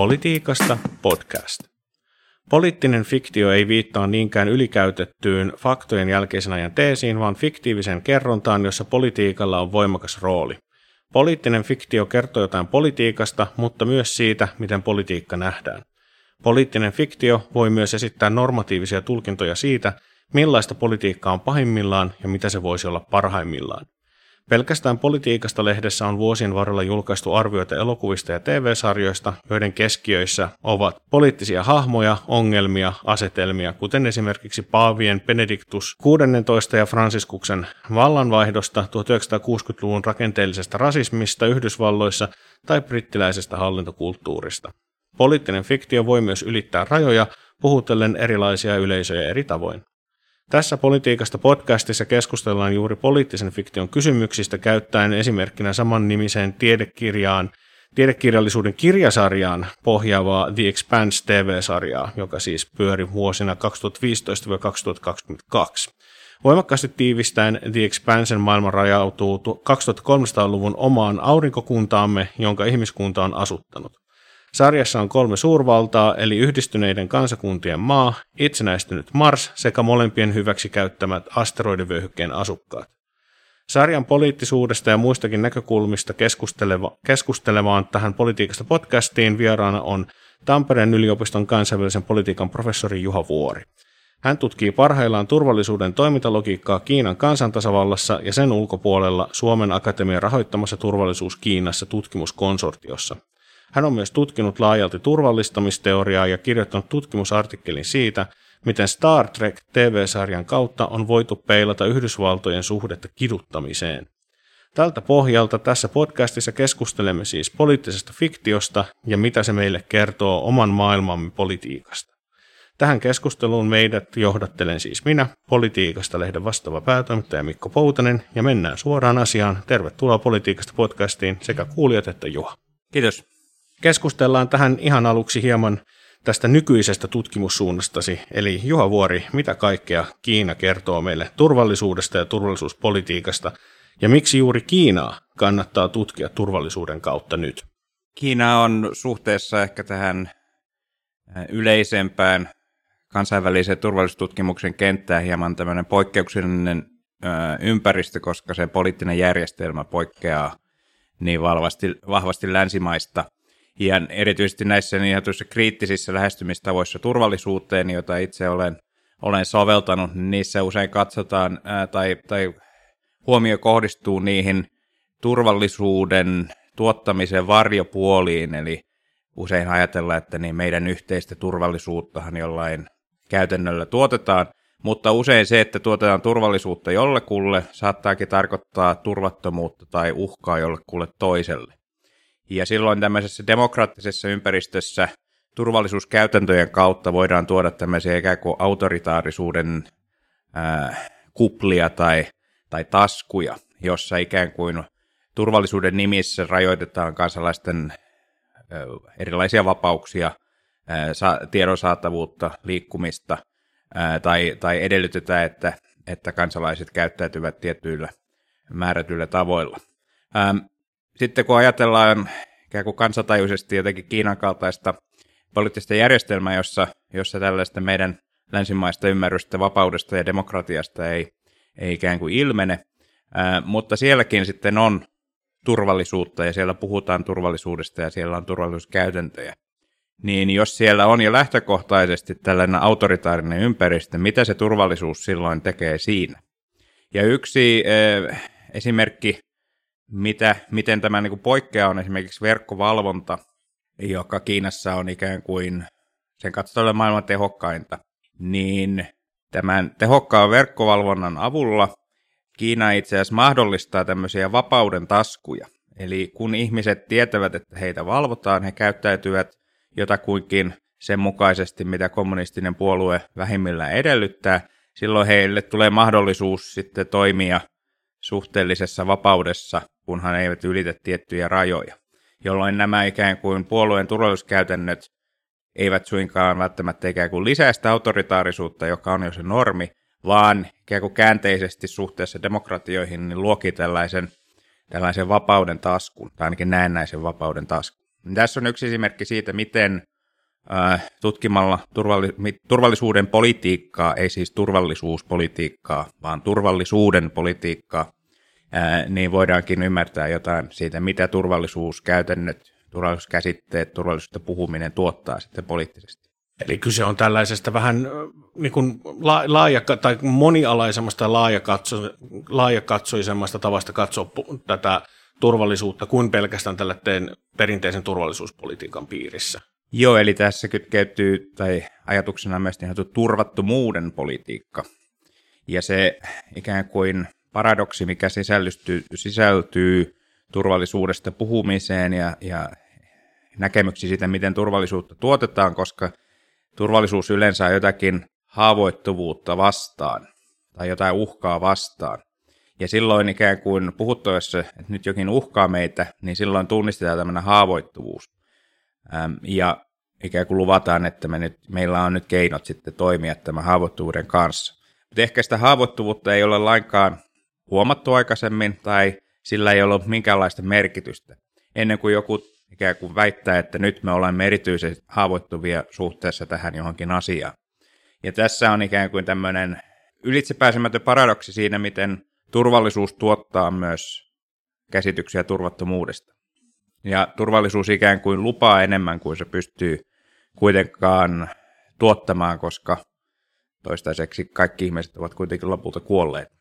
Politiikasta podcast. Poliittinen fiktio ei viittaa niinkään ylikäytettyyn faktojen jälkeisen ajan teesiin, vaan fiktiiviseen kerrontaan, jossa politiikalla on voimakas rooli. Poliittinen fiktio kertoo jotain politiikasta, mutta myös siitä, miten politiikka nähdään. Poliittinen fiktio voi myös esittää normatiivisia tulkintoja siitä, millaista politiikka on pahimmillaan ja mitä se voisi olla parhaimmillaan. Pelkästään politiikasta lehdessä on vuosien varrella julkaistu arvioita elokuvista ja TV-sarjoista, joiden keskiöissä ovat poliittisia hahmoja, ongelmia, asetelmia, kuten esimerkiksi Paavien Benediktus 16 ja Fransiskuksen vallanvaihdosta 1960-luvun rakenteellisesta rasismista Yhdysvalloissa tai brittiläisestä hallintokulttuurista. Poliittinen fiktio voi myös ylittää rajoja, puhutellen erilaisia yleisöjä eri tavoin. Tässä politiikasta podcastissa keskustellaan juuri poliittisen fiktion kysymyksistä käyttäen esimerkkinä saman nimiseen tiedekirjaan, tiedekirjallisuuden kirjasarjaan pohjaavaa The Expanse TV-sarjaa, joka siis pyöri vuosina 2015-2022. Voimakkaasti tiivistäen The Expansen maailma rajautuu 2300-luvun omaan aurinkokuntaamme, jonka ihmiskunta on asuttanut. Sarjassa on kolme suurvaltaa, eli yhdistyneiden kansakuntien maa, itsenäistynyt Mars sekä molempien hyväksi käyttämät asteroidivyöhykkeen asukkaat. Sarjan poliittisuudesta ja muistakin näkökulmista keskusteleva, keskustelemaan tähän politiikasta podcastiin vieraana on Tampereen yliopiston kansainvälisen politiikan professori Juha Vuori. Hän tutkii parhaillaan turvallisuuden toimintalogiikkaa Kiinan kansantasavallassa ja sen ulkopuolella Suomen Akatemian rahoittamassa turvallisuus Kiinassa tutkimuskonsortiossa – hän on myös tutkinut laajalti turvallistamisteoriaa ja kirjoittanut tutkimusartikkelin siitä, miten Star Trek TV-sarjan kautta on voitu peilata Yhdysvaltojen suhdetta kiduttamiseen. Tältä pohjalta tässä podcastissa keskustelemme siis poliittisesta fiktiosta ja mitä se meille kertoo oman maailmamme politiikasta. Tähän keskusteluun meidät johdattelen siis minä, politiikasta lehden vastaava päätoimittaja Mikko Poutanen, ja mennään suoraan asiaan. Tervetuloa politiikasta podcastiin sekä kuulijat että Juha. Kiitos. Keskustellaan tähän ihan aluksi hieman tästä nykyisestä tutkimussuunnastasi, eli Juha Vuori, mitä kaikkea Kiina kertoo meille turvallisuudesta ja turvallisuuspolitiikasta, ja miksi juuri Kiinaa kannattaa tutkia turvallisuuden kautta nyt? Kiina on suhteessa ehkä tähän yleisempään kansainvälisen turvallisuustutkimuksen kenttään hieman tämmöinen poikkeuksellinen ympäristö, koska se poliittinen järjestelmä poikkeaa niin vahvasti, vahvasti länsimaista – ja erityisesti näissä niin kriittisissä lähestymistavoissa turvallisuuteen, jota itse olen, olen soveltanut, niin niissä usein katsotaan ää, tai, tai huomio kohdistuu niihin turvallisuuden tuottamisen varjopuoliin, eli usein ajatellaan, että niin meidän yhteistä turvallisuuttahan jollain käytännöllä tuotetaan, mutta usein se, että tuotetaan turvallisuutta jollekulle, saattaakin tarkoittaa turvattomuutta tai uhkaa jollekulle toiselle. Ja silloin tämmöisessä demokraattisessa ympäristössä turvallisuuskäytäntöjen kautta voidaan tuoda tämmöisiä ikään kuin autoritaarisuuden ää, kuplia tai, tai taskuja, jossa ikään kuin turvallisuuden nimissä rajoitetaan kansalaisten ää, erilaisia vapauksia, ää, sa- tiedon saatavuutta, liikkumista, tai, tai edellytetään, että, että kansalaiset käyttäytyvät tietyillä määrätyillä tavoilla. Ähm, sitten kun ajatellaan ikään kuin kansatajuisesti jotenkin Kiinan kaltaista poliittista järjestelmää, jossa, jossa tällaista meidän länsimaista ymmärrystä vapaudesta ja demokratiasta ei, ei ikään kuin ilmene, ää, mutta sielläkin sitten on turvallisuutta ja siellä puhutaan turvallisuudesta ja siellä on turvallisuuskäytäntöjä. Niin jos siellä on jo lähtökohtaisesti tällainen autoritaarinen ympäristö, mitä se turvallisuus silloin tekee siinä? Ja yksi esimerkki mitä, miten tämä niin kuin poikkeaa on esimerkiksi verkkovalvonta, joka Kiinassa on ikään kuin sen katsotaan maailman tehokkainta, niin tämän tehokkaan verkkovalvonnan avulla Kiina itse asiassa mahdollistaa tämmöisiä vapauden taskuja. Eli kun ihmiset tietävät, että heitä valvotaan, he käyttäytyvät jotakuinkin sen mukaisesti, mitä kommunistinen puolue vähimmillään edellyttää, silloin heille tulee mahdollisuus sitten toimia suhteellisessa vapaudessa kunhan eivät ylitä tiettyjä rajoja, jolloin nämä ikään kuin puolueen turvallisuuskäytännöt eivät suinkaan välttämättä ikään kuin lisää sitä autoritaarisuutta, joka on jo se normi, vaan ikään kuin käänteisesti suhteessa demokratioihin niin luoki tällaisen, tällaisen vapauden taskun, tai ainakin näennäisen vapauden taskun. Tässä on yksi esimerkki siitä, miten tutkimalla turvallisuuden politiikkaa, ei siis turvallisuuspolitiikkaa, vaan turvallisuuden politiikkaa, niin voidaankin ymmärtää jotain siitä, mitä turvallisuuskäytännöt, turvallisuuskäsitteet, turvallisuudesta puhuminen tuottaa sitten poliittisesti. Eli kyse on tällaisesta vähän niin kuin laaja, tai monialaisemmasta laajakatso, laajakatsoisemmasta tavasta katsoa tätä turvallisuutta kuin pelkästään tällaisen perinteisen turvallisuuspolitiikan piirissä. Joo, eli tässä kytkeytyy, tai ajatuksena myös niin turvattomuuden politiikka. Ja se ikään kuin paradoksi, mikä sisältyy, sisältyy turvallisuudesta puhumiseen ja, ja näkemyksiä siitä, miten turvallisuutta tuotetaan, koska turvallisuus yleensä on jotakin haavoittuvuutta vastaan tai jotain uhkaa vastaan. Ja silloin ikään kuin puhuttaessa, että nyt jokin uhkaa meitä, niin silloin tunnistetaan tämmöinen haavoittuvuus. Ja ikään kuin luvataan, että me nyt, meillä on nyt keinot sitten toimia tämän haavoittuvuuden kanssa. Mutta ehkä sitä haavoittuvuutta ei ole lainkaan huomattu aikaisemmin tai sillä ei ollut minkäänlaista merkitystä. Ennen kuin joku ikään kuin väittää, että nyt me olemme erityisen haavoittuvia suhteessa tähän johonkin asiaan. Ja tässä on ikään kuin tämmöinen ylitsepääsemätön paradoksi siinä, miten turvallisuus tuottaa myös käsityksiä turvattomuudesta. Ja turvallisuus ikään kuin lupaa enemmän kuin se pystyy kuitenkaan tuottamaan, koska toistaiseksi kaikki ihmiset ovat kuitenkin lopulta kuolleet.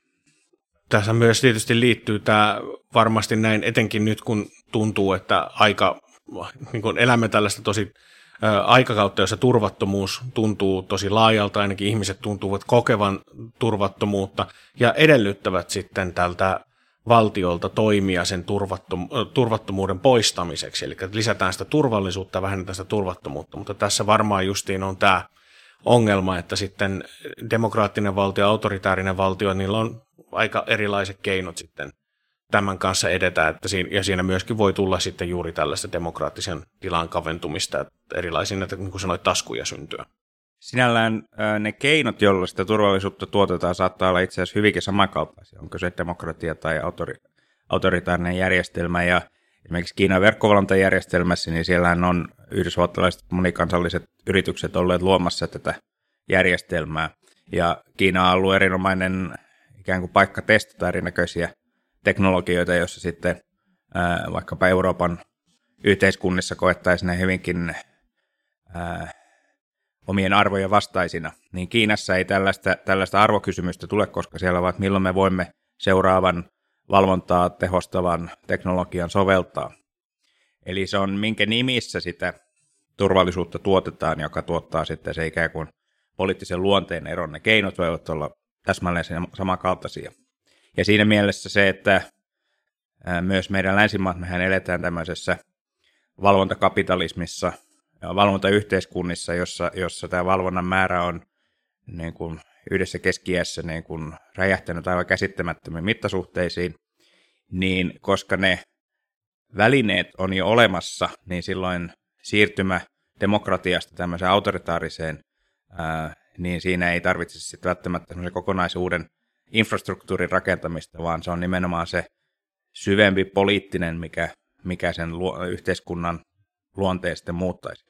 Tässä myös tietysti liittyy tämä varmasti näin, etenkin nyt kun tuntuu, että aika, niin kun elämme tällaista tosi aikakautta, jossa turvattomuus tuntuu tosi laajalta, ainakin ihmiset tuntuvat kokevan turvattomuutta ja edellyttävät sitten tältä valtiolta toimia sen turvattom- turvattomuuden poistamiseksi. Eli lisätään sitä turvallisuutta ja vähennetään sitä turvattomuutta, mutta tässä varmaan justiin on tämä ongelma, että sitten demokraattinen valtio ja autoritaarinen valtio, niillä on aika erilaiset keinot sitten tämän kanssa edetä, että siinä, ja siinä myöskin voi tulla sitten juuri tällaista demokraattisen tilan kaventumista, että erilaisia, niin kuin sanoit, taskuja syntyä. Sinällään ne keinot, joilla sitä turvallisuutta tuotetaan, saattaa olla itse asiassa hyvinkin samankaltaisia. Onko se demokratia tai autori, autoritaarinen järjestelmä. Ja esimerkiksi Kiinan verkkovalvontajärjestelmässä, niin siellä on yhdysvaltalaiset monikansalliset yritykset olleet luomassa tätä järjestelmää. Ja Kiina on ollut erinomainen ikään kuin paikka testata erinäköisiä teknologioita, joissa sitten vaikkapa Euroopan yhteiskunnissa koettaisiin ne hyvinkin ää, omien arvojen vastaisina, niin Kiinassa ei tällaista, tällaista arvokysymystä tule, koska siellä ovat milloin me voimme seuraavan valvontaa tehostavan teknologian soveltaa. Eli se on minkä nimissä sitä turvallisuutta tuotetaan, joka tuottaa sitten se ikään kuin poliittisen luonteen eron. Ne keinot voivat olla täsmälleen samankaltaisia. Ja siinä mielessä se, että myös meidän länsimaat, mehän eletään tämmöisessä valvontakapitalismissa – valvontayhteiskunnissa, jossa, jossa tämä valvonnan määrä on niin kuin yhdessä keskiässä niin kuin räjähtänyt aivan käsittämättömiin mittasuhteisiin, niin koska ne välineet on jo olemassa, niin silloin siirtymä demokratiasta tämmöiseen autoritaariseen, niin siinä ei tarvitse sitten välttämättä kokonaisuuden infrastruktuurin rakentamista, vaan se on nimenomaan se syvempi poliittinen, mikä, mikä sen luo, yhteiskunnan luonteen sitten muuttaisi.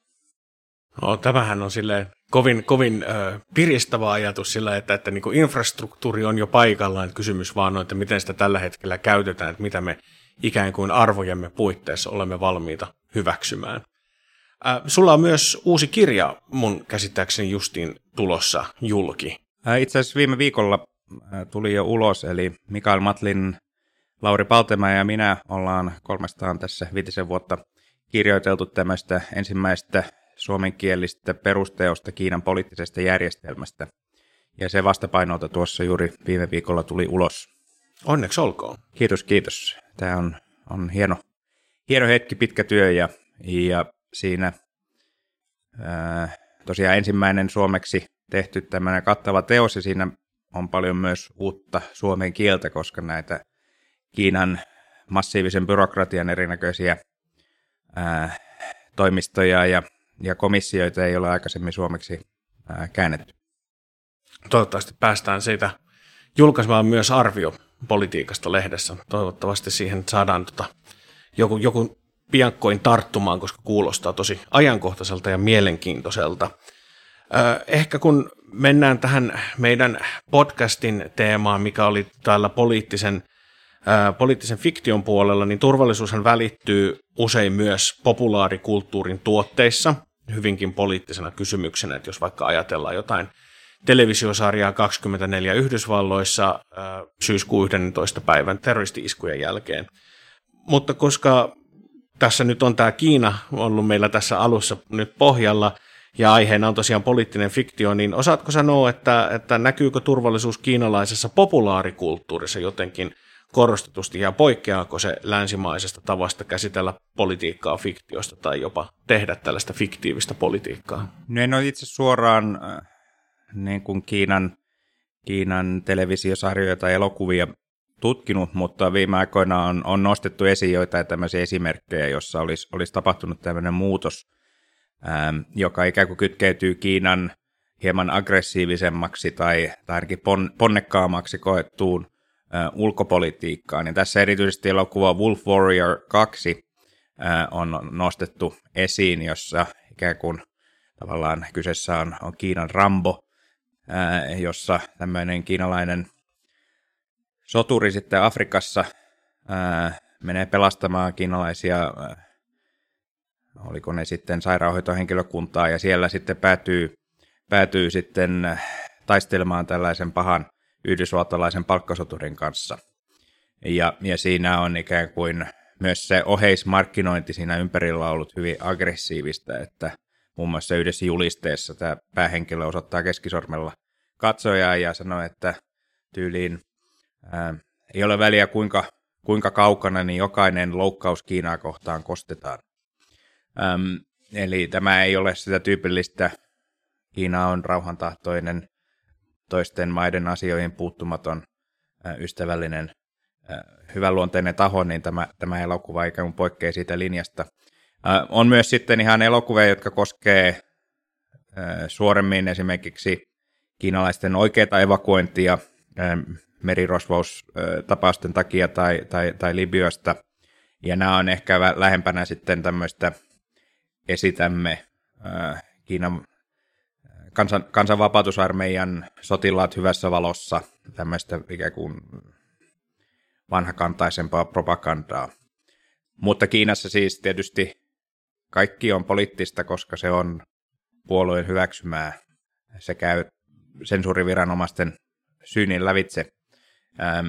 No, tämähän on sille kovin, kovin ö, piristävä ajatus sillä, että, että niin infrastruktuuri on jo paikallaan. Kysymys vaan on, että miten sitä tällä hetkellä käytetään, että mitä me ikään kuin arvojemme puitteissa olemme valmiita hyväksymään. Äh, sulla on myös uusi kirja mun käsittääkseni justiin tulossa julki. Itse asiassa viime viikolla tuli jo ulos, eli Mikael Matlin, Lauri Paltemaa ja minä ollaan kolmestaan tässä viitisen vuotta kirjoiteltu tämmöistä ensimmäistä suomenkielistä perusteosta Kiinan poliittisesta järjestelmästä. Ja se vastapainolta tuossa juuri viime viikolla tuli ulos. Onneksi olkoon. Kiitos, kiitos. Tämä on, on hieno, hieno hetki, pitkä työ ja, ja siinä ää, tosiaan ensimmäinen suomeksi tehty tämmöinen kattava teos ja siinä on paljon myös uutta suomen kieltä, koska näitä Kiinan massiivisen byrokratian erinäköisiä ää, toimistoja ja ja komissioita ei ole aikaisemmin suomeksi ää, käännetty. Toivottavasti päästään siitä julkaisemaan myös arvio politiikasta lehdessä. Toivottavasti siihen saadaan tota, joku, joku piankkoin tarttumaan, koska kuulostaa tosi ajankohtaiselta ja mielenkiintoiselta. Ehkä kun mennään tähän meidän podcastin teemaan, mikä oli täällä poliittisen, poliittisen fiktion puolella, niin turvallisuushan välittyy usein myös populaarikulttuurin tuotteissa hyvinkin poliittisena kysymyksenä, että jos vaikka ajatellaan jotain televisiosarjaa 24 Yhdysvalloissa syyskuun 11. päivän terroristi-iskujen jälkeen. Mutta koska tässä nyt on tämä Kiina ollut meillä tässä alussa nyt pohjalla, ja aiheena on tosiaan poliittinen fiktio, niin osaatko sanoa, että, että näkyykö turvallisuus kiinalaisessa populaarikulttuurissa jotenkin korostetusti ja poikkeaako se länsimaisesta tavasta käsitellä politiikkaa fiktiosta tai jopa tehdä tällaista fiktiivistä politiikkaa? No en ole itse suoraan äh, niin kuin Kiinan, Kiinan televisiosarjoja tai elokuvia tutkinut, mutta viime aikoina on, on nostettu esiin joitain tämmöisiä esimerkkejä, jossa olisi, olisi tapahtunut tämmöinen muutos, ähm, joka ikään kuin kytkeytyy Kiinan hieman aggressiivisemmaksi tai, tai ainakin pon, ponnekkaammaksi koettuun äh, ulkopolitiikkaan. Ja tässä erityisesti elokuva Wolf Warrior 2 äh, on nostettu esiin, jossa ikään kuin tavallaan kyseessä on, on Kiinan Rambo, äh, jossa tämmöinen kiinalainen – soturi sitten Afrikassa ää, menee pelastamaan kiinalaisia, ää, oliko ne sitten sairaanhoitohenkilökuntaa, ja siellä sitten päätyy, päätyy sitten taistelemaan tällaisen pahan yhdysvaltalaisen palkkasoturin kanssa. Ja, ja siinä on ikään kuin myös se oheismarkkinointi siinä ympärillä ollut hyvin aggressiivista, että muun muassa yhdessä julisteessa tämä päähenkilö osoittaa keskisormella katsojaa ja sanoo, että tyyliin Ää, ei ole väliä kuinka, kuinka kaukana, niin jokainen loukkaus Kiinaa kohtaan kostetaan. Äm, eli tämä ei ole sitä tyypillistä, Kiina on rauhantahtoinen, toisten maiden asioihin puuttumaton, ää, ystävällinen, ää, hyvänluonteinen taho, niin tämä, tämä elokuva ikään kuin poikkeaa siitä linjasta. On myös sitten ihan elokuvia, jotka koskee suoremmin esimerkiksi kiinalaisten oikeita evakuointia, merirosvoustapausten takia tai, tai, tai Libyasta. Ja nämä on ehkä lähempänä sitten tämmöistä esitämme Kiinan kansan, kansanvapautusarmeijan sotilaat hyvässä valossa, tämmöistä ikään kuin vanhakantaisempaa propagandaa. Mutta Kiinassa siis tietysti kaikki on poliittista, koska se on puolueen hyväksymää. Se käy sensuuriviranomaisten syynin lävitse. Ähm,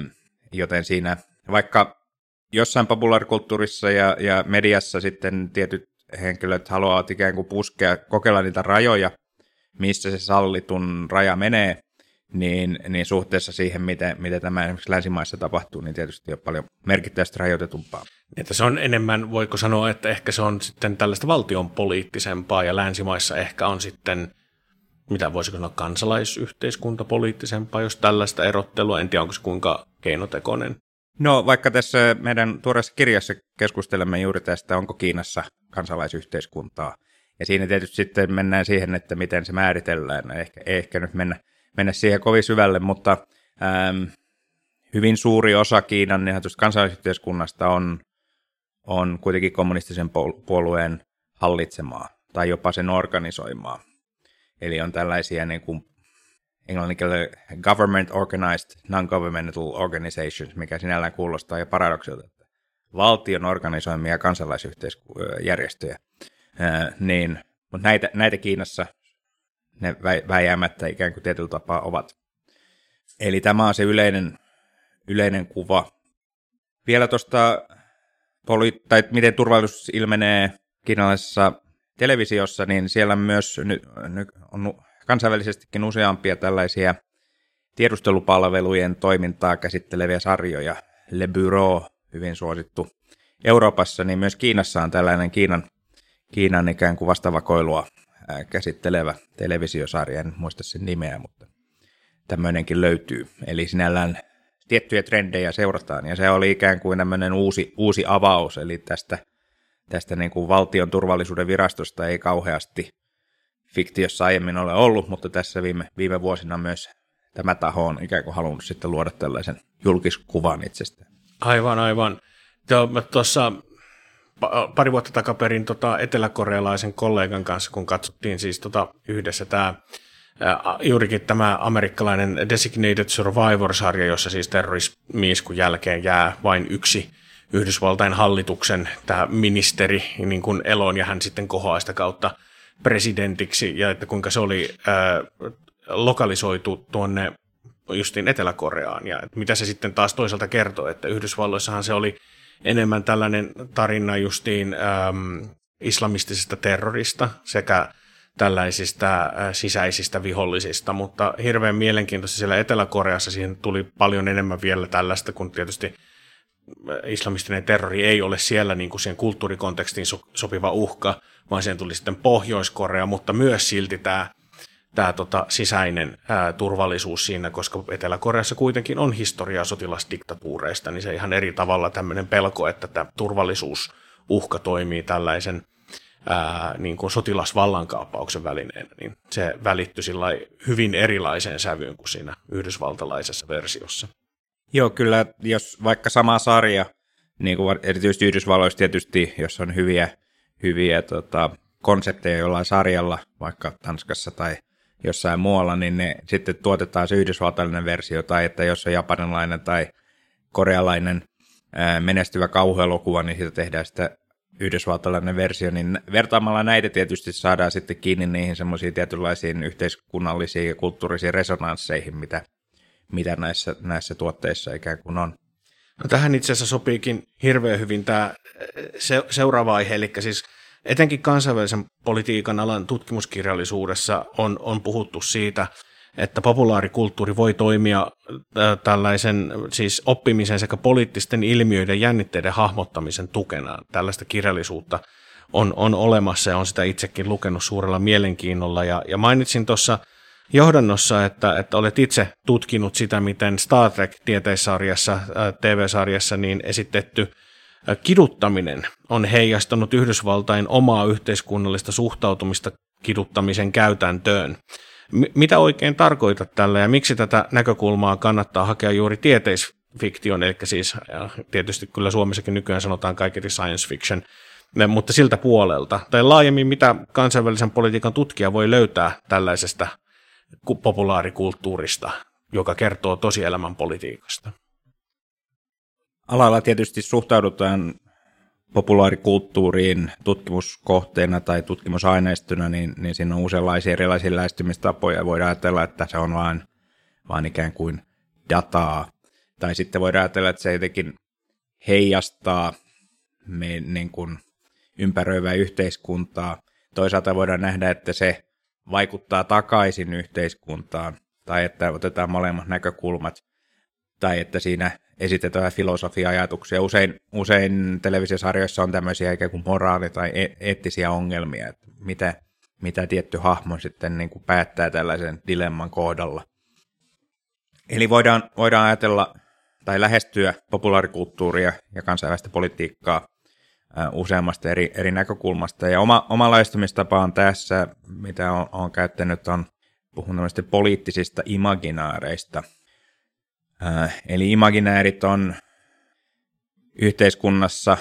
joten siinä, vaikka jossain populaarikulttuurissa ja, ja mediassa sitten tietyt henkilöt haluavat ikään kuin puskea, kokeilla niitä rajoja, missä se sallitun raja menee, niin, niin suhteessa siihen, miten, miten tämä esimerkiksi länsimaissa tapahtuu, niin tietysti on paljon merkittävästi rajoitetumpaa. Että se on enemmän, voiko sanoa, että ehkä se on sitten tällaista valtion poliittisempaa ja länsimaissa ehkä on sitten mitä voisiko sanoa kansalaisyhteiskunta poliittisempaa, jos tällaista erottelua, en tiedä onko se kuinka keinotekoinen. No vaikka tässä meidän tuoreessa kirjassa keskustelemme juuri tästä, onko Kiinassa kansalaisyhteiskuntaa. Ja siinä tietysti sitten mennään siihen, että miten se määritellään. Ehkä, ehkä nyt mennä, mennä siihen kovin syvälle, mutta ähm, hyvin suuri osa Kiinan niin kansalaisyhteiskunnasta on, on kuitenkin kommunistisen puolueen hallitsemaa tai jopa sen organisoimaa. Eli on tällaisia niin kuin englanninkielellä government organized non-governmental organizations, mikä sinällään kuulostaa jo paradoksilta, että valtion organisoimia kansalaisyhteisjärjestöjä. niin, mutta näitä, näitä Kiinassa ne väijäämättä ikään kuin tietyllä tapaa ovat. Eli tämä on se yleinen, yleinen kuva. Vielä tuosta, poli- tai miten turvallisuus ilmenee kiinalaisessa televisiossa, niin siellä myös ny, ny, on kansainvälisestikin useampia tällaisia tiedustelupalvelujen toimintaa käsitteleviä sarjoja. Le Bureau, hyvin suosittu Euroopassa, niin myös Kiinassa on tällainen Kiinan, Kiinan ikään kuin vastavakoilua käsittelevä televisiosarja, en muista sen nimeä, mutta tämmöinenkin löytyy. Eli sinällään tiettyjä trendejä seurataan, ja se oli ikään kuin tämmöinen uusi, uusi avaus, eli tästä – tästä niin kuin valtion turvallisuuden virastosta ei kauheasti fiktiossa aiemmin ole ollut, mutta tässä viime, viime vuosina myös tämä taho on ikään kuin halunnut sitten luoda tällaisen julkiskuvan itsestään. Aivan, aivan. Tuossa pari vuotta takaperin tota, eteläkorealaisen kollegan kanssa, kun katsottiin siis tota, yhdessä tämä juurikin tämä amerikkalainen Designated Survivor-sarja, jossa siis terrorismiiskun jälkeen jää vain yksi Yhdysvaltain hallituksen tämä ministeri niin kuin elon ja hän sitten kohoaa sitä kautta presidentiksi. Ja että kuinka se oli ää, lokalisoitu tuonne justiin Etelä-Koreaan. Ja mitä se sitten taas toisaalta kertoo, että Yhdysvalloissahan se oli enemmän tällainen tarina justiin äm, islamistisesta terrorista sekä tällaisista äh, sisäisistä vihollisista, mutta hirveän mielenkiintoista siellä Etelä-Koreassa siihen tuli paljon enemmän vielä tällaista, kun tietysti äh, islamistinen terrori ei ole siellä niin kuin siihen kulttuurikontekstiin so- sopiva uhka, vaan siihen tuli sitten Pohjois-Korea, mutta myös silti tämä tämä tota, sisäinen ää, turvallisuus siinä, koska Etelä-Koreassa kuitenkin on historiaa sotilasdiktatuureista, niin se ihan eri tavalla tämmöinen pelko, että tämä turvallisuusuhka toimii tällaisen ää, niin kuin sotilasvallankaappauksen välineenä, niin se välittyi hyvin erilaiseen sävyyn kuin siinä yhdysvaltalaisessa versiossa. Joo, kyllä, jos vaikka sama sarja, niin kuin erityisesti Yhdysvalloissa tietysti, jos on hyviä, hyviä tota, konsepteja jollain sarjalla, vaikka Tanskassa tai jossain muualla, niin ne sitten tuotetaan se yhdysvaltalainen versio, tai että jos on japanilainen tai korealainen menestyvä kauhuelokuva, niin siitä tehdään sitä yhdysvaltalainen versio, niin vertaamalla näitä tietysti saadaan sitten kiinni niihin semmoisiin tietynlaisiin yhteiskunnallisiin ja kulttuurisiin resonansseihin, mitä, mitä näissä, näissä tuotteissa ikään kuin on. No tähän itse asiassa sopiikin hirveän hyvin tämä se, seuraava aihe, eli siis etenkin kansainvälisen politiikan alan tutkimuskirjallisuudessa on, on puhuttu siitä, että populaarikulttuuri voi toimia tällaisen siis oppimisen sekä poliittisten ilmiöiden jännitteiden hahmottamisen tukena. Tällaista kirjallisuutta on, on olemassa ja on sitä itsekin lukenut suurella mielenkiinnolla. Ja, ja mainitsin tuossa johdannossa, että, että olet itse tutkinut sitä, miten Star Trek-tieteissarjassa, TV-sarjassa niin esitetty kiduttaminen on heijastanut Yhdysvaltain omaa yhteiskunnallista suhtautumista kiduttamisen käytäntöön. M- mitä oikein tarkoitat tällä ja miksi tätä näkökulmaa kannattaa hakea juuri tieteisfiktion, eli siis tietysti kyllä Suomessakin nykyään sanotaan kaiketi science fiction, mutta siltä puolelta. Tai laajemmin, mitä kansainvälisen politiikan tutkija voi löytää tällaisesta populaarikulttuurista, joka kertoo tosielämän politiikasta? Alalla tietysti suhtaudutaan populaarikulttuuriin tutkimuskohteena tai tutkimusaineistona, niin, niin siinä on useanlaisia erilaisia lähestymistapoja. Voidaan ajatella, että se on vain, vain ikään kuin dataa. Tai sitten voidaan ajatella, että se jotenkin heijastaa me, niin kuin ympäröivää yhteiskuntaa. Toisaalta voidaan nähdä, että se vaikuttaa takaisin yhteiskuntaan, tai että otetaan molemmat näkökulmat, tai että siinä esitetään filosofia-ajatuksia. Usein, usein televisiosarjoissa on tämmöisiä ikään kuin moraali- tai e- eettisiä ongelmia, että mitä, mitä tietty hahmo sitten niin kuin päättää tällaisen dilemman kohdalla. Eli voidaan, voidaan ajatella tai lähestyä populaarikulttuuria ja kansainvälistä politiikkaa useammasta eri, eri näkökulmasta. Ja oma, oma lähestymistapa on tässä, mitä olen, käyttänyt, on puhun poliittisista imaginaareista – eli imaginäärit on yhteiskunnassa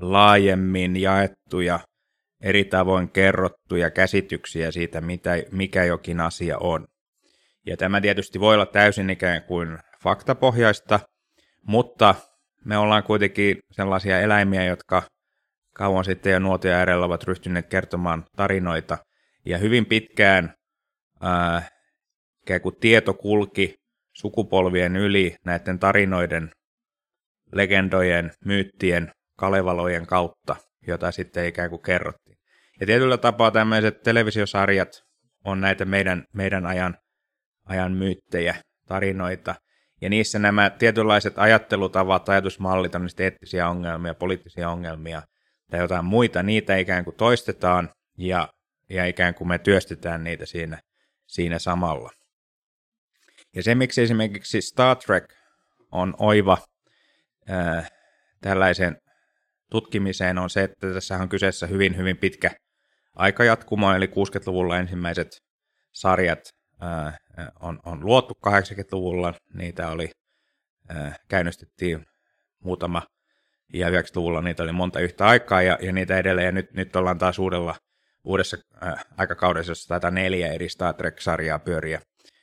laajemmin jaettuja, eri tavoin kerrottuja käsityksiä siitä, mitä, mikä jokin asia on. Ja tämä tietysti voi olla täysin ikään kuin faktapohjaista, mutta me ollaan kuitenkin sellaisia eläimiä, jotka kauan sitten jo nuotia äärellä ovat ryhtyneet kertomaan tarinoita. Ja hyvin pitkään ää, äh, ikään kuin tieto kulki sukupolvien yli näiden tarinoiden, legendojen, myyttien, kalevalojen kautta, jota sitten ikään kuin kerrottiin. Ja tietyllä tapaa tämmöiset televisiosarjat on näitä meidän, meidän ajan, ajan myyttejä, tarinoita, ja niissä nämä tietynlaiset ajattelutavat, ajatusmallit, on eettisiä ongelmia, poliittisia ongelmia tai jotain muita, niitä ikään kuin toistetaan ja, ja ikään kuin me työstetään niitä siinä, siinä samalla. Ja se, miksi esimerkiksi Star Trek on oiva ää, tällaisen tutkimiseen, on se, että tässä on kyseessä hyvin, hyvin pitkä aikajatkuma, eli 60-luvulla ensimmäiset sarjat ää, on, on luotu 80-luvulla, niitä oli, ää, käynnistettiin muutama ja 90-luvulla niitä oli monta yhtä aikaa, ja, ja niitä edelleen, ja nyt, nyt ollaan taas uudella, uudessa äh, aikakaudessa, jossa neljä eri Star Trek-sarjaa pyöriä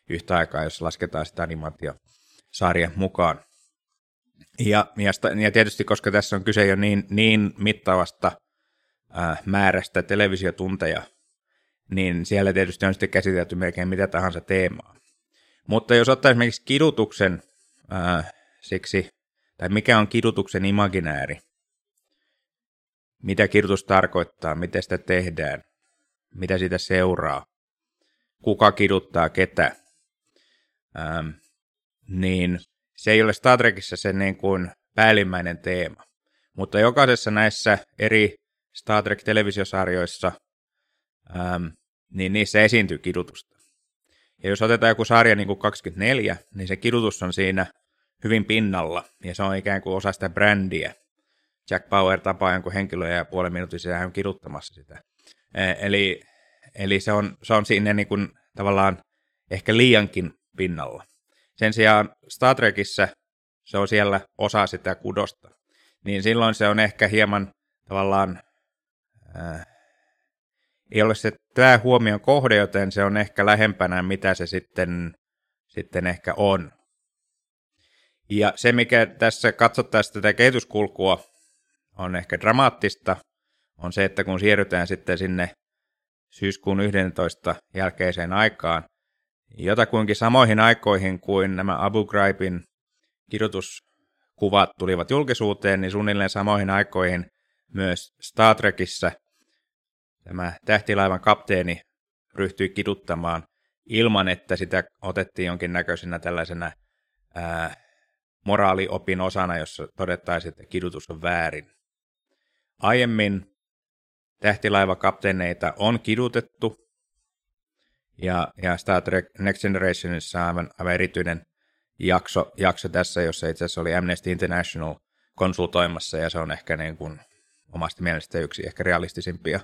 yhtä aikaa, jos lasketaan sitä animaatiosarja mukaan. Ja, ja, ja tietysti, koska tässä on kyse jo niin, niin mittavasta äh, määrästä televisiotunteja, niin siellä tietysti on sitten käsitelty melkein mitä tahansa teemaa. Mutta jos ottaa esimerkiksi kidutuksen äh, siksi, tai mikä on kidutuksen imaginääri, mitä kidutus tarkoittaa, miten sitä tehdään, mitä siitä seuraa, kuka kiduttaa ketä, ähm, niin se ei ole Star Trekissa se niin kuin päällimmäinen teema. Mutta jokaisessa näissä eri Star Trek-televisiosarjoissa, ähm, niin niissä esiintyy kidutusta. Ja jos otetaan joku sarja niin kuin 24, niin se kidutus on siinä hyvin pinnalla, ja se on ikään kuin osa sitä brändiä. Jack Bauer tapaa jonkun henkilön ja puolen minuutin sisään on kiduttamassa sitä. Eli, eli se, on, se on siinä niin kuin tavallaan ehkä liiankin pinnalla. Sen sijaan Star Trekissä se on siellä osa sitä kudosta. Niin silloin se on ehkä hieman tavallaan, äh, ei ole se tämä huomion kohde, joten se on ehkä lähempänä, mitä se sitten, sitten ehkä on. Ja se, mikä tässä katsottaisiin tätä kehityskulkua on ehkä dramaattista, on se, että kun siirrytään sitten sinne syyskuun 11 jälkeiseen aikaan, jotakuinkin samoihin aikoihin kuin nämä Abu Ghraibin kirjoituskuvat tulivat julkisuuteen, niin suunnilleen samoihin aikoihin myös Star Trekissä tämä tähtilaivan kapteeni ryhtyi kiduttamaan ilman, että sitä otettiin jonkinnäköisenä tällaisena ää, moraaliopin osana, jossa todettaisiin, että kidutus on väärin. Aiemmin tähtilaivakapteeneita on kidutettu, ja, ja Star Trek Next Generationissa on aivan, aivan erityinen jakso, jakso tässä, jossa itse asiassa oli Amnesty International konsultoimassa, ja se on ehkä niin kuin omasta mielestä yksi ehkä realistisimpia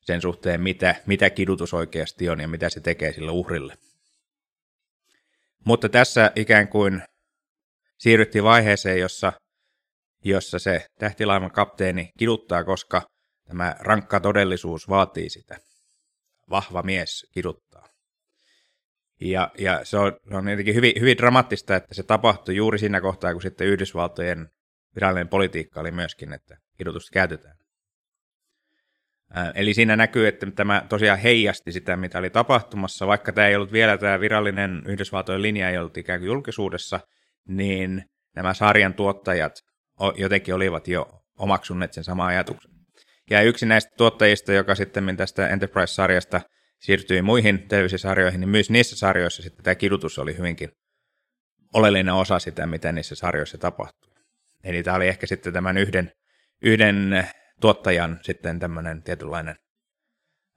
sen suhteen, mitä, mitä kidutus oikeasti on ja mitä se tekee sille uhrille. Mutta tässä ikään kuin siirryttiin vaiheeseen, jossa, jossa se tähtilaivan kapteeni kiduttaa, koska tämä rankka todellisuus vaatii sitä. Vahva mies kiduttaa. Ja, ja se, on, se on jotenkin hyvin, hyvin dramaattista, että se tapahtui juuri siinä kohtaa, kun sitten Yhdysvaltojen virallinen politiikka oli myöskin, että kidutusta käytetään. Eli siinä näkyy, että tämä tosiaan heijasti sitä, mitä oli tapahtumassa, vaikka tämä ei ollut vielä tämä virallinen Yhdysvaltojen linja, ei ollut ikään kuin julkisuudessa, niin nämä sarjan tuottajat jotenkin olivat jo omaksuneet sen saman ajatuksen. Ja yksi näistä tuottajista, joka sitten tästä Enterprise-sarjasta siirtyi muihin televisisarjoihin, niin myös niissä sarjoissa sitten tämä kidutus oli hyvinkin oleellinen osa sitä, mitä niissä sarjoissa tapahtui. Eli tämä oli ehkä sitten tämän yhden, yhden tuottajan sitten tämmöinen tietynlainen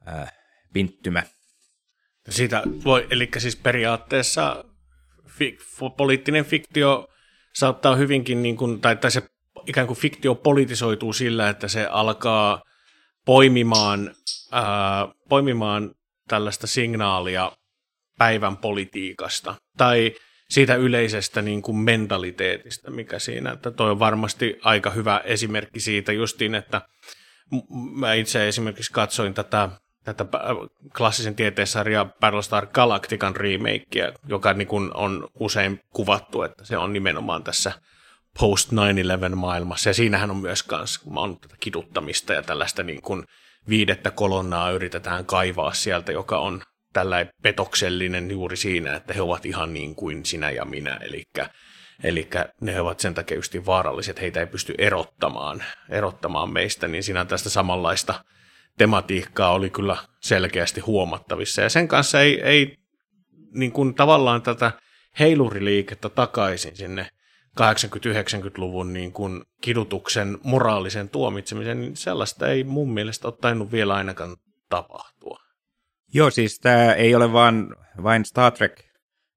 ää, pinttymä. Siitä voi, eli siis periaatteessa fi, poliittinen fiktio saattaa hyvinkin, niin kuin, tai, tai se ikään kuin fiktio politisoituu sillä, että se alkaa poimimaan, ää, poimimaan tällaista signaalia päivän politiikasta. Tai siitä yleisestä niin kuin mentaliteetistä, mikä siinä, että toi on varmasti aika hyvä esimerkki siitä justiin, että mä itse esimerkiksi katsoin tätä, tätä klassisen tieteessarja Battlestar Galactican remakea, joka niin kuin on usein kuvattu, että se on nimenomaan tässä post 9-11 maailmassa, ja siinähän on myös kans, on tätä kiduttamista ja tällaista niin kuin viidettä kolonnaa yritetään kaivaa sieltä, joka on tällä petoksellinen juuri siinä, että he ovat ihan niin kuin sinä ja minä, eli Eli ne ovat sen takia just vaaralliset, heitä ei pysty erottamaan, erottamaan meistä, niin siinä tästä samanlaista tematiikkaa oli kyllä selkeästi huomattavissa. Ja sen kanssa ei, ei niin kuin tavallaan tätä heiluriliikettä takaisin sinne 80-90-luvun niin kuin kidutuksen moraalisen tuomitsemisen, niin sellaista ei mun mielestä ole tainnut vielä ainakaan tapahtua. Joo, siis tämä ei ole vain, vain Star Trek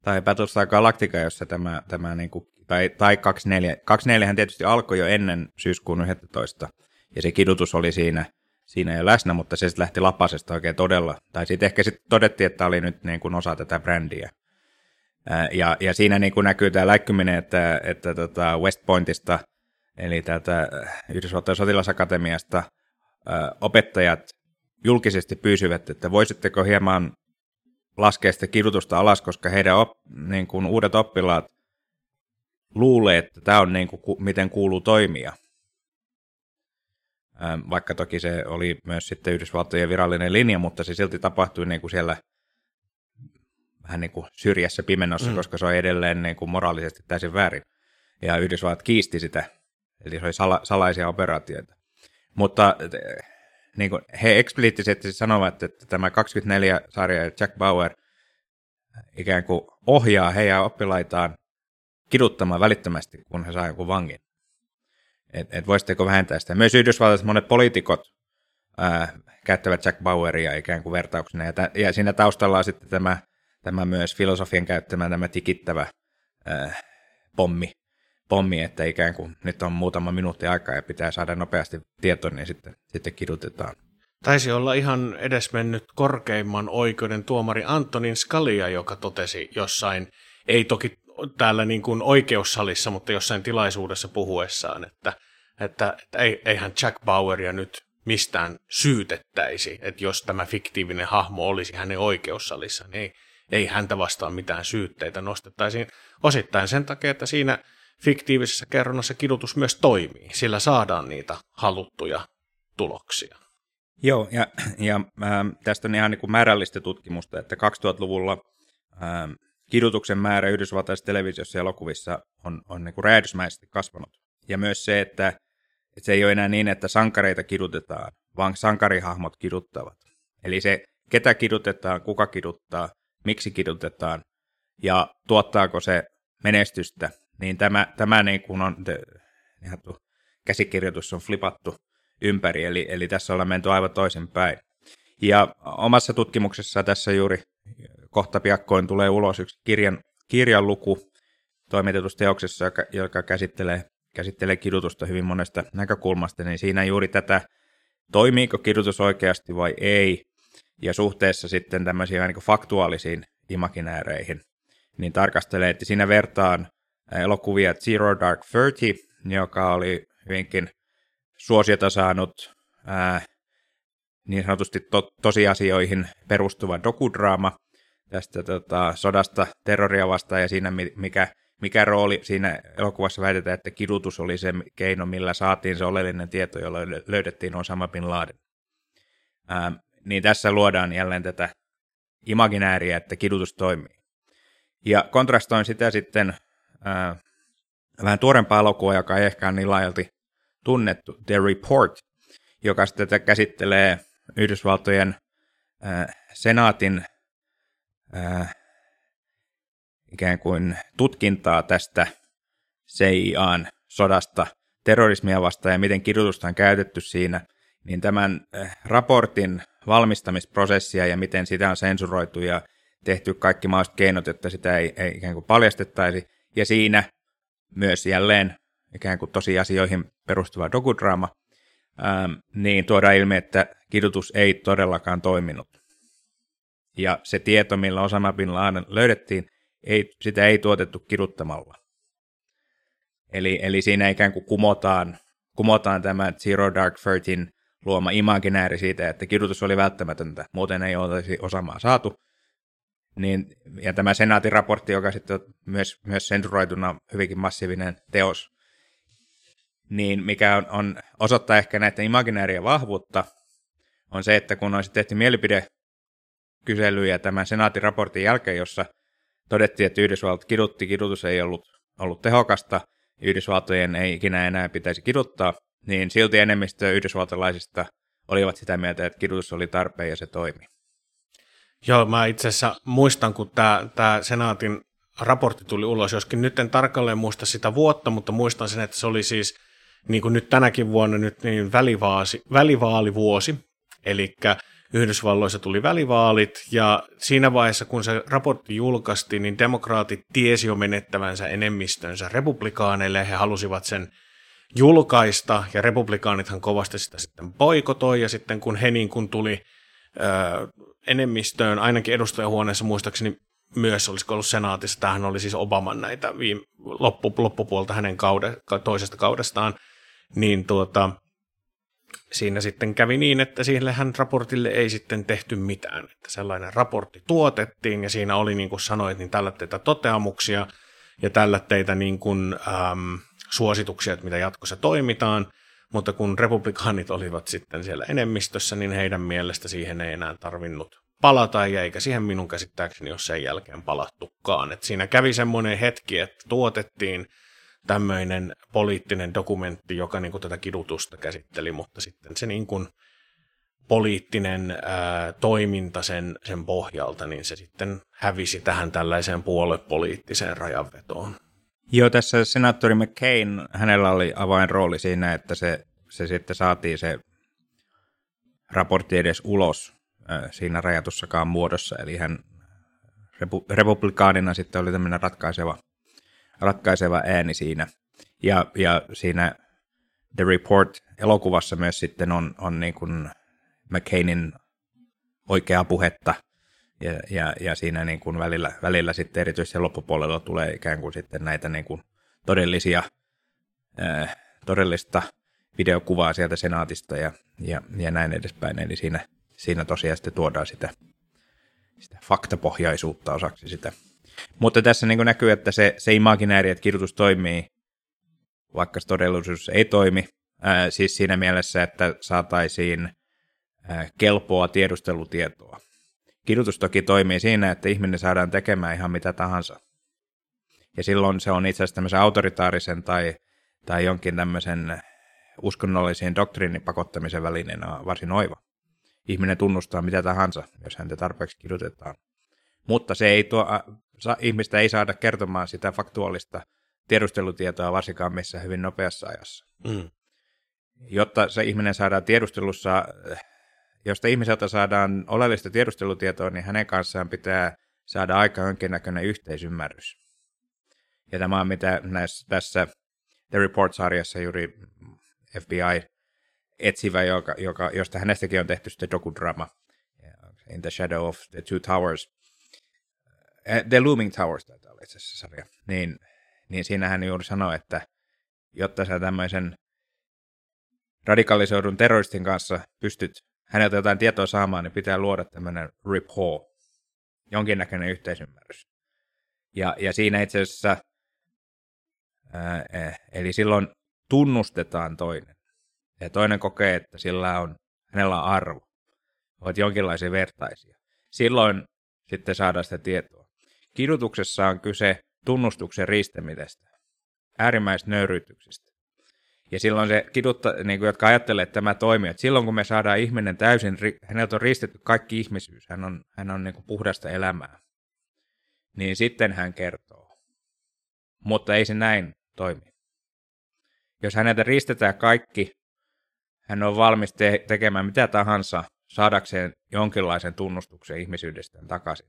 tai Battlestar Galactica, jossa tämä, tämä niin kuin, tai, tai 24, 24 tietysti alkoi jo ennen syyskuun 11, ja se kidutus oli siinä, siinä jo läsnä, mutta se sitten lähti lapasesta oikein todella, tai sitten ehkä sitten todettiin, että oli nyt niin kuin osa tätä brändiä. Ja, ja siinä niin kuin näkyy tämä läikkyminen, että, että tota West Pointista eli täältä Yhdysvaltojen sotilasakatemiasta opettajat julkisesti pyysivät, että voisitteko hieman laskea sitä kidutusta alas, koska heidän op, niin kuin uudet oppilaat luulee, että tämä on niin kuin, miten kuuluu toimia. Vaikka toki se oli myös sitten Yhdysvaltojen virallinen linja, mutta se silti tapahtui niin kuin siellä vähän niin kuin syrjässä pimennossa, mm. koska se on edelleen niin kuin moraalisesti täysin väärin. Ja Yhdysvallat kiisti sitä, eli se oli sala, salaisia operaatioita. Mutta niin kuin he ekspliittisesti sanovat, että tämä 24-sarja Jack Bauer ikään kuin ohjaa heidän oppilaitaan kiduttamaan välittömästi, kun he saa jonkun vangin. Et, et voisitteko vähentää sitä. Myös Yhdysvalloissa monet poliitikot ää, käyttävät Jack Baueria ikään kuin vertauksena. Ja, tä, ja siinä taustalla on sitten tämä, tämä myös filosofian käyttämä tämä tikittävä ää, pommi, pommi, että ikään kuin nyt on muutama minuutti aikaa ja pitää saada nopeasti tieto, niin sitten, sitten kidutetaan. Taisi olla ihan edesmennyt korkeimman oikeuden tuomari Antonin Scalia, joka totesi jossain, ei toki täällä niin kuin oikeussalissa, mutta jossain tilaisuudessa puhuessaan, että, että, että eihän Jack Baueria nyt mistään syytettäisi, että jos tämä fiktiivinen hahmo olisi hänen oikeussalissa, niin ei, ei häntä vastaan mitään syytteitä nostettaisiin osittain sen takia, että siinä fiktiivisessä kerronnassa kidutus myös toimii, sillä saadaan niitä haluttuja tuloksia. Joo, ja, ja äh, tästä on ihan niin kuin määrällistä tutkimusta, että 2000-luvulla äh, kidutuksen määrä Yhdysvaltaisessa televisiossa ja elokuvissa on, on niin kuin räjähdysmäisesti kasvanut. Ja myös se, että, että se ei ole enää niin, että sankareita kidutetaan, vaan sankarihahmot kiduttavat. Eli se, ketä kidutetaan, kuka kiduttaa, miksi kidutetaan ja tuottaako se menestystä, niin tämä, tämä niin kuin on, ihan tuo käsikirjoitus on flipattu ympäri, eli, eli tässä ollaan menty aivan toisinpäin. Ja omassa tutkimuksessa tässä juuri kohta piakkoin tulee ulos yksi kirjan, kirjan luku toimitetusta teoksessa, joka, joka käsittelee, käsittelee kidutusta hyvin monesta näkökulmasta, niin siinä juuri tätä, toimiiko kidutus oikeasti vai ei, ja suhteessa sitten tämmöisiin niin faktuaalisiin imaginääreihin, niin tarkastelee, että siinä vertaan elokuvia Zero Dark Thirty, joka oli hyvinkin suosiota saanut ää, niin sanotusti to- tosiasioihin perustuva dokudraama tästä tota, sodasta terroria vastaan ja siinä mikä, mikä rooli siinä elokuvassa väitetään, että kidutus oli se keino, millä saatiin se oleellinen tieto, jolla löydettiin Osama Bin Laden. Ää, niin tässä luodaan jälleen tätä imaginääriä, että kidutus toimii. Ja kontrastoin sitä sitten ää, vähän tuorempaa elokuvaa, joka ei ehkä ole niin laajalti tunnettu, The Report, joka sitten käsittelee Yhdysvaltojen ää, senaatin ää, ikään kuin tutkintaa tästä CIAn sodasta terrorismia vastaan ja miten kidutusta on käytetty siinä, niin tämän raportin valmistamisprosessia ja miten sitä on sensuroitu ja tehty kaikki mahdolliset keinot, että sitä ei, ei ikään kuin paljastettaisi. Ja siinä myös jälleen ikään kuin tosiasioihin perustuva dokudraama, ähm, niin tuodaan ilmi, että kidutus ei todellakaan toiminut. Ja se tieto, millä Osama Bin Laden löydettiin, ei, sitä ei tuotettu kiduttamalla. Eli, eli siinä ikään kuin kumotaan, kumotaan tämä Zero Dark Thirteen luoma imaginääri siitä, että kidutus oli välttämätöntä, muuten ei olisi osamaa saatu. Niin, ja tämä senaatin raportti, joka sitten on myös, myös sensuroituna hyvinkin massiivinen teos, niin mikä on, on osoittaa ehkä näiden imaginääriä vahvuutta, on se, että kun olisi tehty mielipidekyselyjä tämän senaatin raportin jälkeen, jossa todettiin, että Yhdysvallat kidutti, kidutus ei ollut, ollut tehokasta, Yhdysvaltojen ei ikinä enää pitäisi kiduttaa, niin silti enemmistö yhdysvaltalaisista olivat sitä mieltä, että kidutus oli tarpeen ja se toimi. Joo, mä itse asiassa muistan, kun tämä, senaatin raportti tuli ulos, joskin nyt en tarkalleen muista sitä vuotta, mutta muistan sen, että se oli siis niin kuin nyt tänäkin vuonna nyt niin välivaasi, välivaalivuosi, eli Yhdysvalloissa tuli välivaalit, ja siinä vaiheessa, kun se raportti julkaistiin, niin demokraatit tiesi jo menettävänsä enemmistönsä republikaaneille, he halusivat sen julkaista, ja republikaanithan kovasti sitä sitten poikotoi, ja sitten kun he niin kun tuli ö, enemmistöön, ainakin edustajahuoneessa muistaakseni myös, olisiko ollut senaatissa, tämähän oli siis Obaman näitä viime, loppu, loppupuolta hänen kaude, toisesta kaudestaan, niin tuota, siinä sitten kävi niin, että sille hän raportille ei sitten tehty mitään. Että sellainen raportti tuotettiin ja siinä oli, niin kuin sanoit, niin tällä teitä toteamuksia ja tällä teitä niin kuin, äm, suosituksia, että mitä jatkossa toimitaan, mutta kun republikaanit olivat sitten siellä enemmistössä, niin heidän mielestä siihen ei enää tarvinnut palata, eikä siihen minun käsittääkseni ole sen jälkeen palattukaan. Et siinä kävi semmoinen hetki, että tuotettiin tämmöinen poliittinen dokumentti, joka niin kuin tätä kidutusta käsitteli, mutta sitten se niin kuin poliittinen ää, toiminta sen, sen pohjalta, niin se sitten hävisi tähän tällaiseen puoluepoliittiseen rajanvetoon. Joo, tässä senaattori McCain, hänellä oli avainrooli siinä, että se, se sitten saatiin se raportti edes ulos äh, siinä rajatussakaan muodossa, eli hän repu, republikaanina sitten oli tämmöinen ratkaiseva, ratkaiseva ääni siinä. Ja, ja siinä The Report-elokuvassa myös sitten on, on niin kuin McCainin oikeaa puhetta, ja, ja, ja siinä niin kuin välillä, välillä sitten erityisesti loppupuolella tulee ikään kuin sitten näitä niin kuin todellisia, ää, todellista videokuvaa sieltä senaatista ja, ja, ja näin edespäin. Eli siinä, siinä tosiaan sitten tuodaan sitä, sitä faktapohjaisuutta osaksi sitä. Mutta tässä niin näkyy, että se, se imaginääri, että kirjoitus toimii, vaikka se todellisuus ei toimi, ää, siis siinä mielessä, että saataisiin ää, kelpoa tiedustelutietoa. Kidutus toki toimii siinä, että ihminen saadaan tekemään ihan mitä tahansa. Ja silloin se on itse asiassa tämmöisen autoritaarisen tai, tai jonkin tämmöisen uskonnollisiin doktriinipakottamisen välineenä varsin oiva. Ihminen tunnustaa mitä tahansa, jos häntä tarpeeksi kidutetaan. Mutta se ei tuo, sa, ihmistä ei saada kertomaan sitä faktuaalista tiedustelutietoa varsinkaan missä hyvin nopeassa ajassa. Mm. Jotta se ihminen saadaan tiedustelussa josta ihmiseltä saadaan oleellista tiedustelutietoa, niin hänen kanssaan pitää saada aika jonkinnäköinen yhteisymmärrys. Ja tämä on mitä näissä, tässä The Report-sarjassa juuri FBI etsivä, joka, joka, josta hänestäkin on tehty sitten dokudrama, In the Shadow of the Two Towers, eh, The Looming Towers taitaa olla itse asiassa sarja, niin, niin siinä hän juuri sanoi, että jotta sä tämmöisen radikalisoidun terroristin kanssa pystyt häneltä jotain tietoa saamaan, niin pitää luoda tämmöinen rapport, jonkinnäköinen yhteisymmärrys. Ja, ja siinä itse asiassa, ää, eh, eli silloin tunnustetaan toinen. Ja toinen kokee, että sillä on, hänellä on arvo. Ovat jonkinlaisia vertaisia. Silloin sitten saadaan sitä tietoa. Kidutuksessa on kyse tunnustuksen riistämisestä, äärimmäisnöyryytyksestä. Ja silloin se kidutta, niin kuin, jotka ajattelee, että tämä toimii, että silloin kun me saadaan ihminen täysin, häneltä on ristetty kaikki ihmisyys, hän on, hän on niin kuin puhdasta elämää, niin sitten hän kertoo. Mutta ei se näin toimi. Jos häneltä ristetään kaikki, hän on valmis te- tekemään mitä tahansa saadakseen jonkinlaisen tunnustuksen ihmisyydestään takaisin.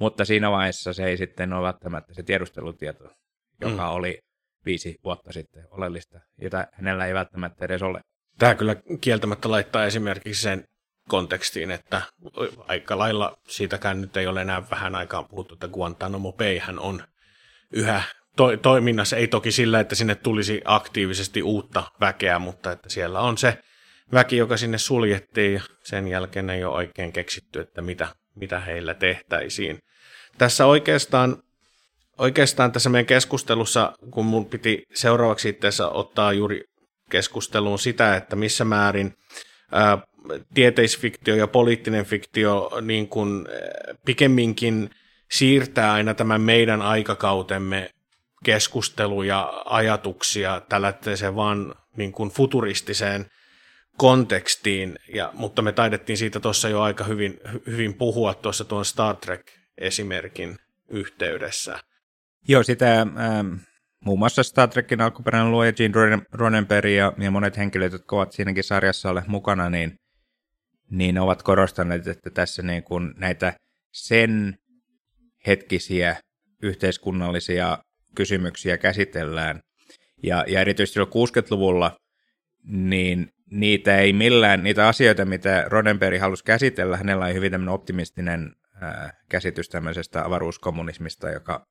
Mutta siinä vaiheessa se ei sitten ole välttämättä se tiedustelutieto, joka mm. oli viisi vuotta sitten oleellista, jota hänellä ei välttämättä edes ole. Tämä kyllä kieltämättä laittaa esimerkiksi sen kontekstiin, että aika lailla siitäkään nyt ei ole enää vähän aikaa puhuttu, että Guantanamo Bay hän on yhä to- toiminnassa, ei toki sillä, että sinne tulisi aktiivisesti uutta väkeä, mutta että siellä on se väki, joka sinne suljettiin ja sen jälkeen ei ole oikein keksitty, että mitä, mitä heillä tehtäisiin. Tässä oikeastaan oikeastaan tässä meidän keskustelussa, kun mun piti seuraavaksi itse ottaa juuri keskusteluun sitä, että missä määrin ää, tieteisfiktio ja poliittinen fiktio niin kuin, pikemminkin siirtää aina tämän meidän aikakautemme keskusteluja, ajatuksia tällaiseen vaan niin kuin futuristiseen kontekstiin, ja, mutta me taidettiin siitä tuossa jo aika hyvin, hyvin puhua tuossa tuon Star Trek-esimerkin yhteydessä. Joo, sitä ähm, muun muassa Star Trekin alkuperäinen luoja Gene Roddenberry ja, ja monet henkilöt, jotka ovat siinäkin sarjassa ole mukana, niin, niin ovat korostaneet, että tässä niin kuin näitä sen hetkisiä yhteiskunnallisia kysymyksiä käsitellään. Ja, ja erityisesti 60-luvulla, niin niitä ei millään, niitä asioita, mitä Roddenberry halusi käsitellä, hänellä oli hyvin tämmöinen optimistinen ää, käsitys tämmöisestä avaruuskommunismista, joka,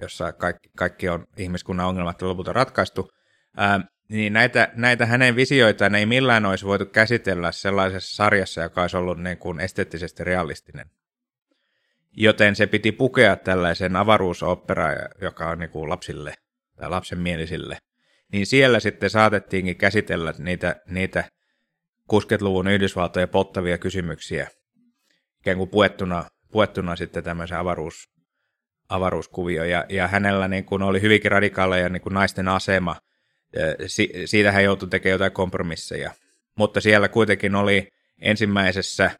jossa kaikki, kaikki on ihmiskunnan ongelmat lopulta ratkaistu. Ää, niin näitä, näitä hänen visioitaan ei millään olisi voitu käsitellä sellaisessa sarjassa, joka olisi ollut niin kuin esteettisesti realistinen. Joten se piti pukea tällaisen avaruusopera, joka on niin kuin lapsille tai lapsenmielisille. Niin siellä sitten saatettiinkin käsitellä niitä, niitä 60-luvun Yhdysvaltojen polttavia kysymyksiä, ikään kuin puettuna, puettuna sitten tämmöisen avaruus, avaruuskuvio. Ja, ja hänellä niin kuin oli hyvinkin radikaaleja niin kuin naisten asema. Si, siitä hän joutui tekemään jotain kompromisseja. Mutta siellä kuitenkin oli ensimmäisessä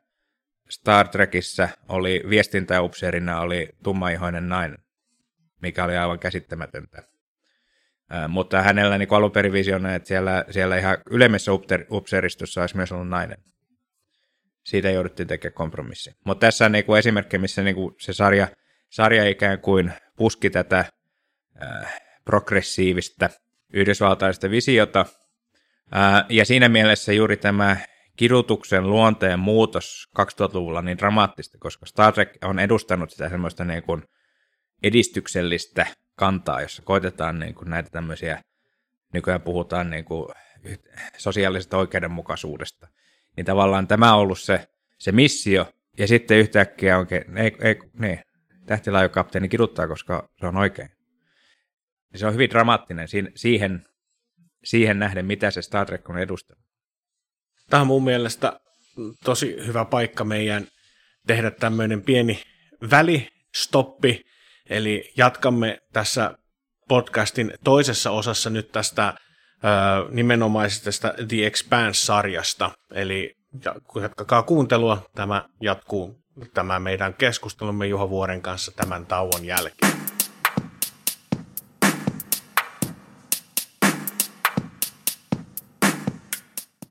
Star Trekissä oli viestintäupseerina oli tummaihoinen nainen, mikä oli aivan käsittämätöntä. Mutta hänellä niin alun perin visiona, että siellä, siellä ihan ylemmässä upseeristossa olisi myös ollut nainen. Siitä jouduttiin tekemään kompromissi. Mutta tässä on niin kuin esimerkki, missä niin kuin se sarja, sarja ikään kuin puski tätä ää, progressiivista yhdysvaltaista visiota. Ää, ja siinä mielessä juuri tämä kidutuksen luonteen muutos 2000-luvulla niin dramaattista, koska Star Trek on edustanut sitä semmoista niin kuin edistyksellistä kantaa, jossa koitetaan niin kuin näitä tämmöisiä, nykyään puhutaan niin kuin sosiaalisesta oikeudenmukaisuudesta. Niin tavallaan tämä on ollut se, se missio, ja sitten yhtäkkiä onkin, ei, ei, niin, tähtilaajokapteeni kiduttaa, koska se on oikein. Ja se on hyvin dramaattinen siihen, siihen nähden, mitä se Star Trek on edustanut. Tämä on mun mielestä tosi hyvä paikka meidän tehdä tämmöinen pieni välistoppi, eli jatkamme tässä podcastin toisessa osassa nyt tästä ö, nimenomaisesti tästä The Expanse-sarjasta, eli jatkakaa kuuntelua, tämä jatkuu tämä meidän keskustelumme Juho Vuoren kanssa tämän tauon jälkeen.